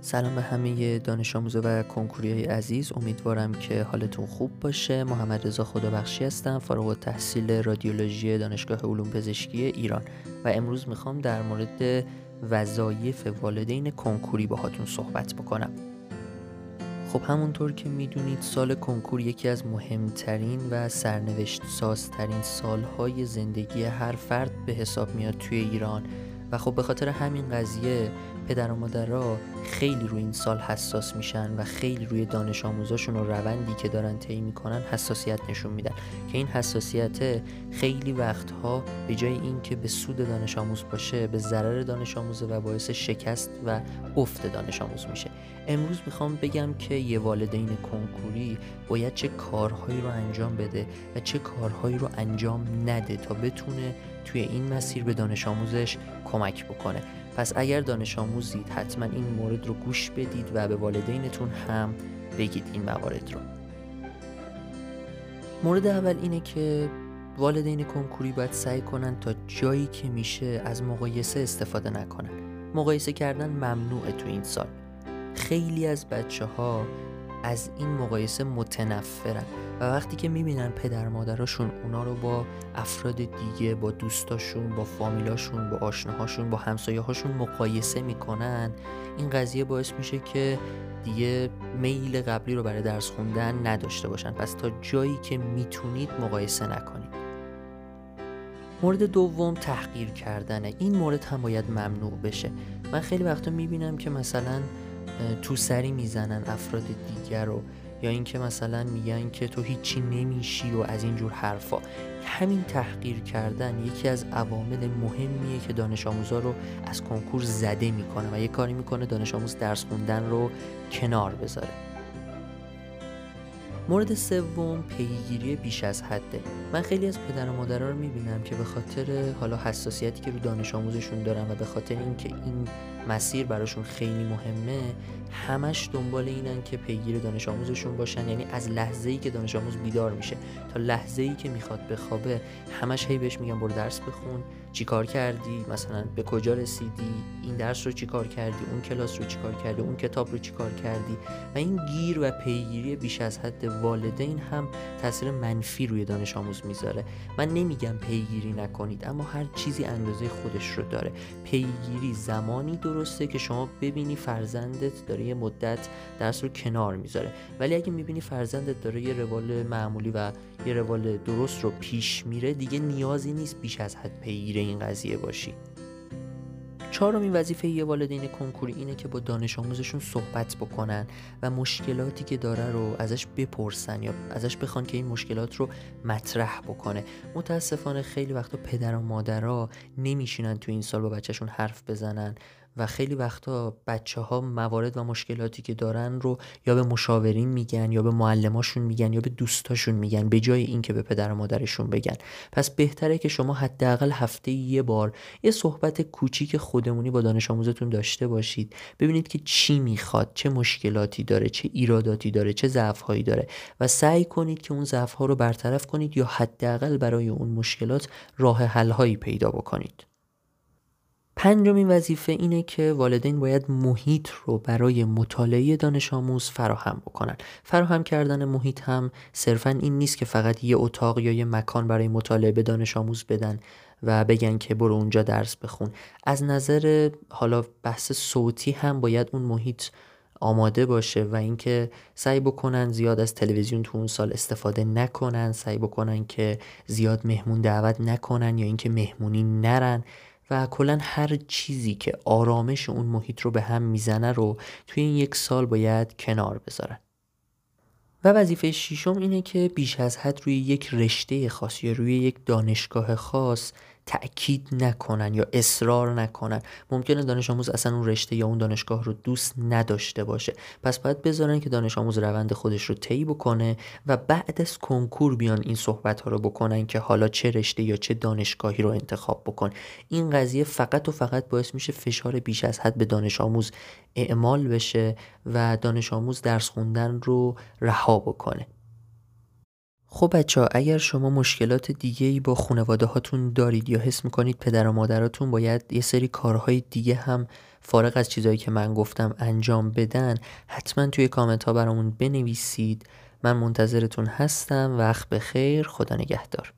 سلام به همه دانش آموز و کنکوری های عزیز. امیدوارم که حالتون خوب باشه. محمد رضا خدابخشی هستم فارغ التحصیل رادیولوژی دانشگاه علوم پزشکی ایران. و امروز می‌خوام در مورد وظایف والدین کنکوری باهاتون صحبت بکنم. خب همونطور که می‌دونید سال کنکور یکی از مهمترین و سرنوشت سازترین سالهای زندگی هر فرد به حساب میاد توی ایران. و خب به خاطر همین قضیه پدر و مادرها خیلی روی این سال حساس میشن و خیلی روی دانش آموزاشون و روندی که دارن طی می‌کنن حساسیت نشون میدن. که این حساسیت خیلی وقتها به جای اینکه به سود دانش آموز باشه به ضرر دانش آموز و باعث شکست و افت دانش آموز میشه. امروز می‌خوام بگم که یه والدین کنکوری باید چه کارهایی رو انجام بده و چه کارهایی رو انجام نده تا بتونه توی این مسیر به دانش آموزش کمک بکنه. پس اگر دانش آموزید حتما این مورد رو گوش بدید و به والدینتون هم بگید این موارد رو. مورد اول اینه که والدین کنکوری باید سعی کنن تا جایی که میشه از مقایسه استفاده نکنن. مقایسه کردن ممنوعه تو این سال. خیلی از بچه ها از این مقایسه متنفرن. و وقتی که می‌بینن پدر مادراشون اونا رو با افراد دیگه با دوستاشون با فامیلاشون با آشناهاشون با همسایه هاشون مقایسه می‌کنن این قضیه باعث میشه که دیگه میل قبلی رو برای درس خوندن نداشته باشن. پس تا جایی که می‌تونید مقایسه نکنید. مورد دوم تحقیر کردنه. این مورد هم باید ممنوع بشه. من خیلی وقتا می‌بینم که مثلا تو سری می‌زنن افراد دیگر رو. یا اینکه مثلا میگن که تو هیچی نمیشی و از اینجور حرفا. همین تحقیر کردن یکی از عوامل مهمیه که دانش آموزا رو از کنکور زده می‌کنه و یه کاری می‌کنه دانش آموز درس خوندن رو کنار بذاره. مورد سوم پیگیری بیش از حده. من خیلی از پدر و مادرها رو می‌بینم که به خاطر حالا حساسیتی که رو دانش آموزشون دارن و به خاطر اینکه این مسیر براشون خیلی مهمه همش دنبال اینن که پیگیر دانش آموزشون باشن. یعنی از لحظه ای که دانش آموز بیدار میشه تا لحظه ای که می‌خواد بخوابه همش هی بهش میگن برو درس بخون. چیکار کردی؟ مثلا به کجا رسیدی؟ این درس رو چیکار کردی؟ اون کلاس رو چیکار کردی؟ اون کتاب رو چیکار کردی؟ و این گیر و پیگیری بیش از حد والدین هم تاثیر منفی روی دانش آموز می‌ذاره. من نمیگم پیگیری نکنید اما هر چیزی اندازه خودش رو داره. پیگیری زمانی درسته که شما ببینی فرزندت داره یه مدت درس رو کنار می‌ذاره. ولی اگه می‌بینی فرزندت داره یه روال معمولی و یه روال درست رو پیش میره دیگه نیازی نیست بیش از حد پیگیر این قضیه باشی. چهارمین وظیفه یه والدین کنکوری اینه که با دانش آموزشون صحبت بکنن و مشکلاتی که داره رو ازش بپرسن یا ازش بخوان که این مشکلات رو مطرح بکنه. متاسفانه خیلی وقتا پدر و مادرها نمیشینن تو این سال با بچهشون حرف بزنن. و خیلی وقتا بچه ها موارد و مشکلاتی که دارن رو یا به مشاورین میگن یا به معلماشون میگن یا به دوستاشون میگن به جای اینکه به پدر و مادرشون بگن. پس بهتره که شما حداقل هفته یه بار یه صحبت کوچیک خودمونی با دانش آموزتون داشته باشید. ببینید که چی می‌خواد چه مشکلاتی داره چه ایراداتی داره چه ضعفهایی داره و سعی کنید که اون ضعف رو برطرف کنید یا حداقل برای اون مشکلات راه حل هایی پیدا بکنید. پنجمین وظیفه اینه که والدین باید محیط رو برای مطالعه دانش آموز فراهم بکنن. فراهم کردن محیط هم صرفا این نیست که فقط یه اتاق یا یه مکان برای مطالعه به دانش آموز بدن و بگن که برو اونجا درس بخون. از نظر حالا بحث صوتی هم باید اون محیط آماده باشه و اینکه سعی بکنن زیاد از تلویزیون تو اون سال استفاده نکنن سعی بکنن که زیاد مهمون دعوت نکنن یا اینکه مهمونی نرن. و کلا هر چیزی که آرامش اون محیط رو به هم می‌زنه رو توی این یک سال باید کنار بذارن و وظیفه شیشم اینه که بیش از حد روی یک رشته خاص یا روی یک دانشگاه خاص تأکید نکنن یا اصرار نکنن. ممکنه دانش آموز اصلا اون رشته یا اون دانشگاه رو دوست نداشته باشه. پس باید بذارن که دانش آموز روند خودش رو طی بکنه و بعد از کنکور بیان این صحبت ها رو بکنن که حالا چه رشته یا چه دانشگاهی رو انتخاب بکن. این قضیه فقط و فقط باعث میشه فشار بیش از حد به دانش آموز اعمال بشه و دانش آموز درس خوندن رو رها بکنه. خب بچه ها اگر شما مشکلات دیگه ای با خانواده هاتون دارید یا حس می‌کنید پدر و مادراتون باید یه سری کارهای دیگه هم فارغ از چیزهایی که من گفتم انجام بدن حتما توی کامنت ها برامون بنویسید. من منتظرتون هستم. وقت بخیر. خدا نگهدار.